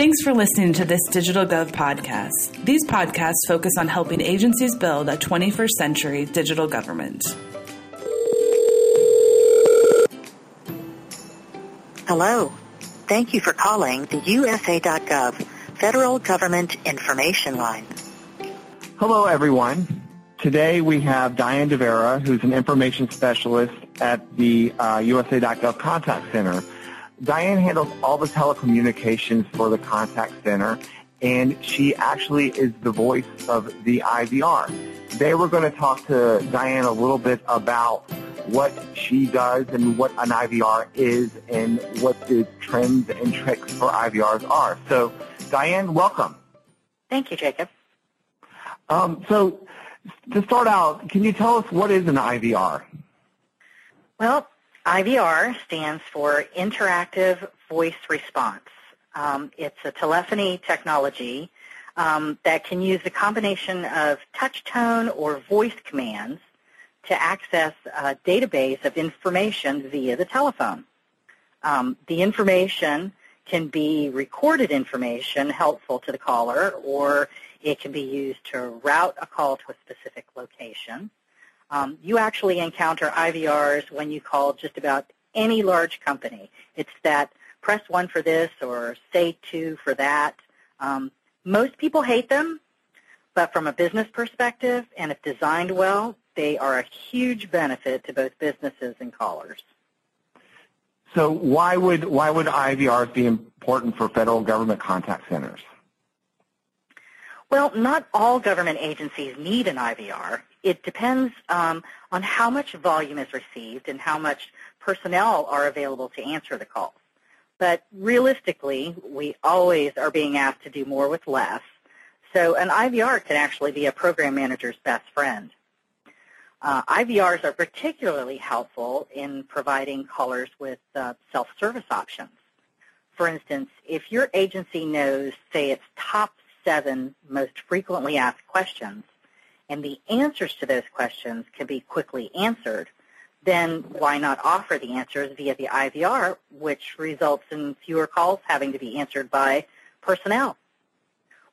Thanks for listening to this DigitalGov podcast. These podcasts focus on helping agencies build a 21st century digital government. Hello. Thank you for calling the USA.gov Federal Government Information Line. Hello, everyone. Today we have Diane Devera, who's an information specialist at the uh, USA.gov Contact Center. Diane handles all the telecommunications for the contact center, and she actually is the voice of the IVR. Today we're going to talk to Diane a little bit about what she does and what an IVR is and what the trends and tricks for IVRs are. So, Diane, welcome. Thank you, Jacob. Um, so, to start out, can you tell us what is an IVR? Well, IVR stands for Interactive Voice Response. Um, it's a telephony technology um, that can use a combination of touch tone or voice commands to access a database of information via the telephone. Um, the information can be recorded information helpful to the caller, or it can be used to route a call to a specific location. Um, you actually encounter IVRs when you call just about any large company. It's that press one for this or say two for that. Um, most people hate them, but from a business perspective, and if designed well, they are a huge benefit to both businesses and callers. So why would why would IVRs be important for federal government contact centers? Well, not all government agencies need an IVR. It depends um, on how much volume is received and how much personnel are available to answer the calls. But realistically, we always are being asked to do more with less. So an IVR can actually be a program manager's best friend. Uh, IVRs are particularly helpful in providing callers with uh, self-service options. For instance, if your agency knows, say, its top seven most frequently asked questions, and the answers to those questions can be quickly answered, then why not offer the answers via the IVR, which results in fewer calls having to be answered by personnel?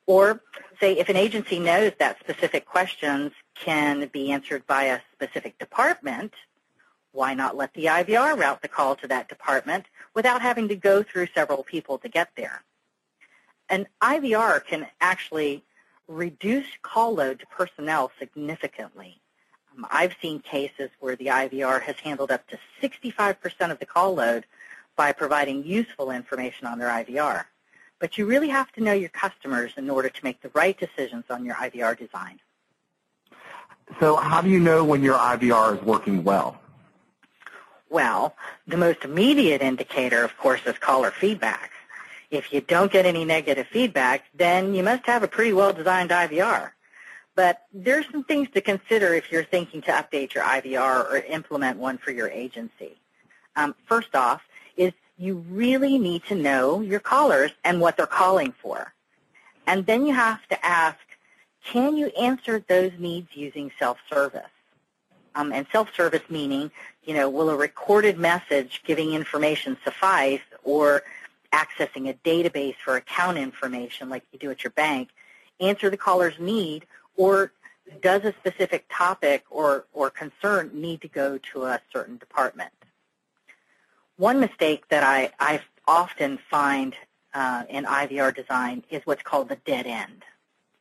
Or say if an agency knows that specific questions can be answered by a specific department, why not let the IVR route the call to that department without having to go through several people to get there? An IVR can actually reduce call load to personnel significantly. Um, I've seen cases where the IVR has handled up to 65% of the call load by providing useful information on their IVR. But you really have to know your customers in order to make the right decisions on your IVR design. So how do you know when your IVR is working well? Well, the most immediate indicator, of course, is caller feedback. If you don't get any negative feedback, then you must have a pretty well-designed IVR. But there's some things to consider if you're thinking to update your IVR or implement one for your agency. Um, first off is you really need to know your callers and what they're calling for. And then you have to ask, can you answer those needs using self-service? Um, and self-service meaning, you know, will a recorded message giving information suffice or accessing a database for account information like you do at your bank answer the caller's need or does a specific topic or, or concern need to go to a certain department? One mistake that I, I often find uh, in IVR design is what's called the dead end.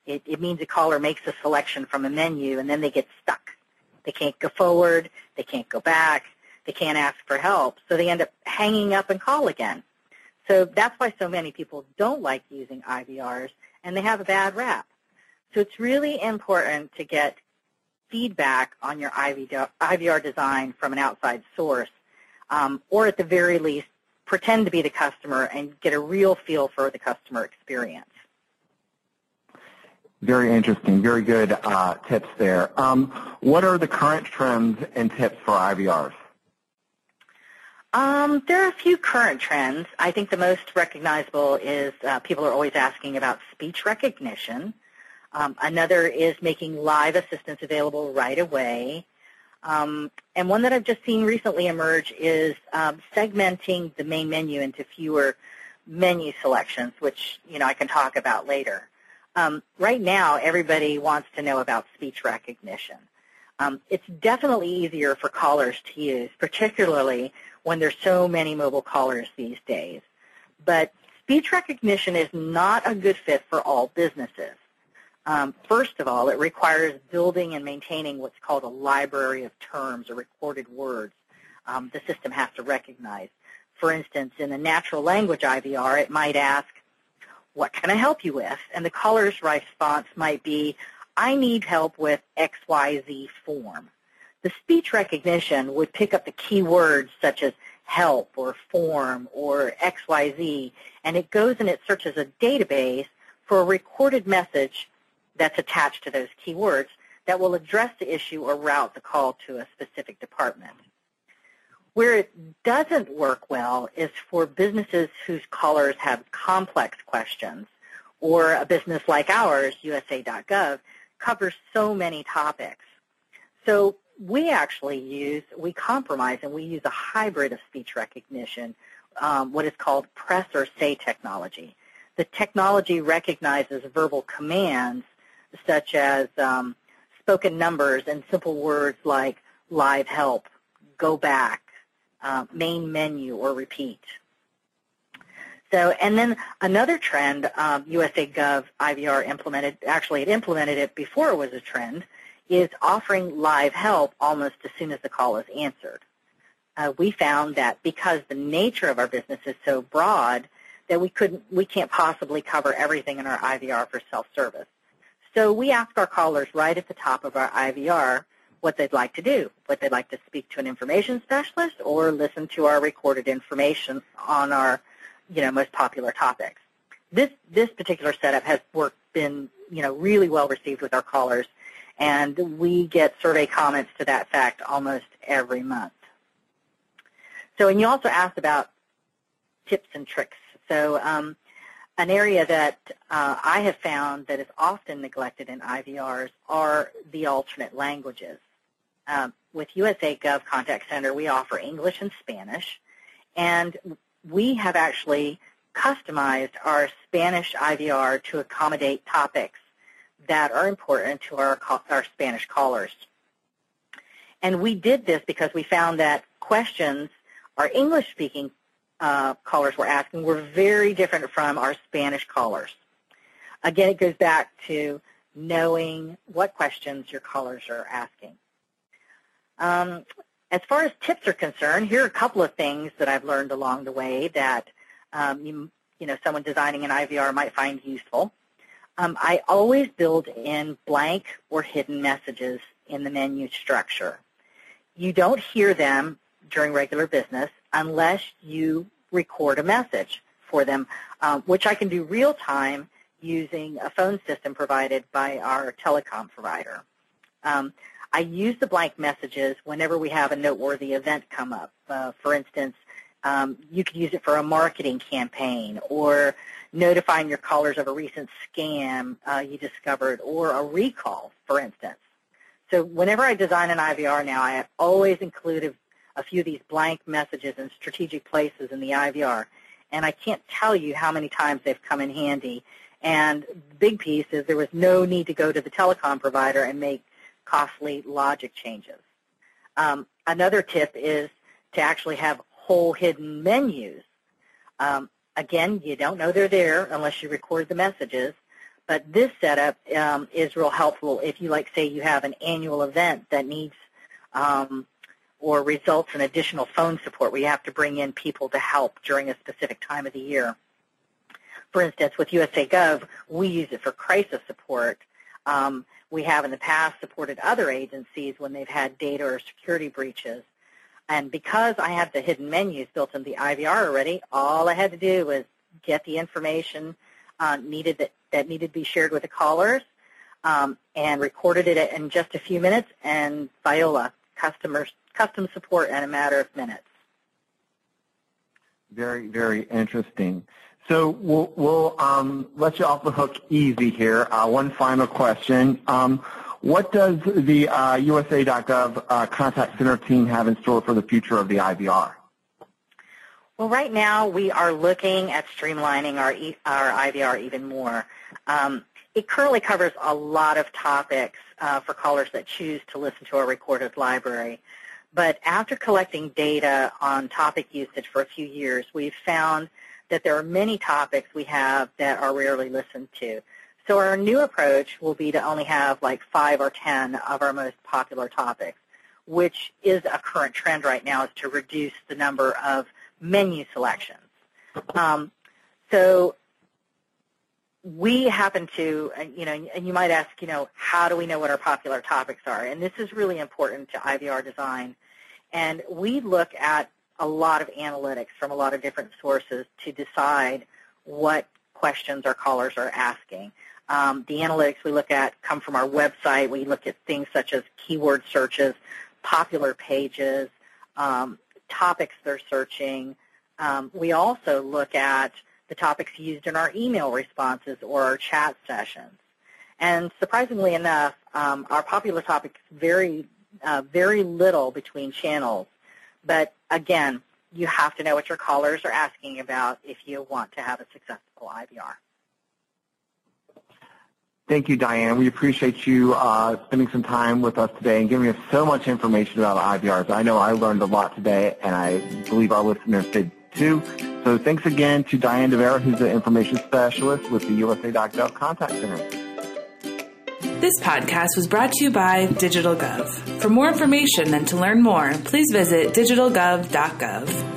It, it means a caller makes a selection from a menu and then they get stuck. They can't go forward, they can't go back, they can't ask for help, so they end up hanging up and call again. So that's why so many people don't like using IVRs and they have a bad rap. So it's really important to get feedback on your IVR design from an outside source, um, or at the very least, pretend to be the customer and get a real feel for the customer experience. Very interesting. Very good uh, tips there. Um, what are the current trends and tips for IVRs? Um, there are a few current trends. I think the most recognizable is uh, people are always asking about speech recognition. Um, another is making live assistance available right away. Um, and one that I've just seen recently emerge is um, segmenting the main menu into fewer menu selections, which you know I can talk about later. Um, right now, everybody wants to know about speech recognition. Um, it's definitely easier for callers to use, particularly when there's so many mobile callers these days. But speech recognition is not a good fit for all businesses. Um, first of all, it requires building and maintaining what's called a library of terms or recorded words um, the system has to recognize. For instance, in a natural language IVR, it might ask, what can I help you with? And the caller's response might be, I need help with XYZ form. The speech recognition would pick up the key words such as help or form or XYZ, and it goes and it searches a database for a recorded message that's attached to those keywords that will address the issue or route the call to a specific department. Where it doesn't work well is for businesses whose callers have complex questions, or a business like ours, USA.gov, covers so many topics. So we actually use, we compromise and we use a hybrid of speech recognition, um, what is called press or say technology. The technology recognizes verbal commands such as um, spoken numbers and simple words like live help, go back, uh, main menu, or repeat. So, and then another trend um, USA Gov IVR implemented, actually it implemented it before it was a trend, is offering live help almost as soon as the call is answered. Uh, we found that because the nature of our business is so broad that we couldn't, we can't possibly cover everything in our IVR for self-service. So we ask our callers right at the top of our IVR what they'd like to do, what they'd like to speak to an information specialist or listen to our recorded information on our, you know, most popular topics. This this particular setup has worked been, you know, really well received with our callers and we get survey comments to that fact almost every month. So, and you also asked about tips and tricks. So, um, an area that uh, I have found that is often neglected in IVRs are the alternate languages. Um, with USA Gov Contact Center, we offer English and Spanish, and we have actually customized our Spanish IVR to accommodate topics that are important to our, our Spanish callers. And we did this because we found that questions our English-speaking uh, callers were asking were very different from our Spanish callers. Again, it goes back to knowing what questions your callers are asking. Um, as far as tips are concerned, here are a couple of things that I've learned along the way that um, you, you know someone designing an IVR might find useful. Um, I always build in blank or hidden messages in the menu structure. You don't hear them during regular business, unless you record a message for them, um, which I can do real time using a phone system provided by our telecom provider. Um, I use the blank messages whenever we have a noteworthy event come up. Uh, for instance, um, you could use it for a marketing campaign or notifying your callers of a recent scam uh, you discovered or a recall, for instance. So whenever I design an IVR now, I always include a few of these blank messages in strategic places in the IVR. And I can't tell you how many times they've come in handy. And the big piece is there was no need to go to the telecom provider and make costly logic changes. Um, another tip is to actually have whole hidden menus. Um, again, you don't know they're there unless you record the messages. But this setup um, is real helpful if you, like, say, you have an annual event that needs um, or results in additional phone support where you have to bring in people to help during a specific time of the year. For instance, with USA Gov, we use it for crisis support. Um, we have in the past supported other agencies when they've had data or security breaches. And because I have the hidden menus built in the IVR already, all I had to do was get the information uh, needed that, that needed to be shared with the callers um, and recorded it in just a few minutes, and Viola, customers custom support in a matter of minutes. Very, very interesting. So we'll, we'll um, let you off the hook easy here. Uh, one final question. Um, what does the uh, USA.gov uh, contact center team have in store for the future of the IVR? Well, right now we are looking at streamlining our, our IVR even more. Um, it currently covers a lot of topics uh, for callers that choose to listen to our recorded library. But after collecting data on topic usage for a few years, we've found that there are many topics we have that are rarely listened to. So our new approach will be to only have like five or ten of our most popular topics, which is a current trend right now, is to reduce the number of menu selections. Um, so we happen to, you know, and you might ask, you know, how do we know what our popular topics are? And this is really important to IVR design. And we look at a lot of analytics from a lot of different sources to decide what questions our callers are asking. Um, the analytics we look at come from our website. We look at things such as keyword searches, popular pages, um, topics they're searching. Um, we also look at the topics used in our email responses or our chat sessions. And surprisingly enough, um, our popular topics vary uh, very little between channels. But again, you have to know what your callers are asking about if you want to have a successful IVR. Thank you, Diane. We appreciate you uh, spending some time with us today and giving us so much information about IVRs. I know I learned a lot today, and I believe our listeners did too. So thanks again to Diane Devera, who's the information specialist with the USA.gov Contact Center. This podcast was brought to you by DigitalGov. For more information and to learn more, please visit digitalgov.gov.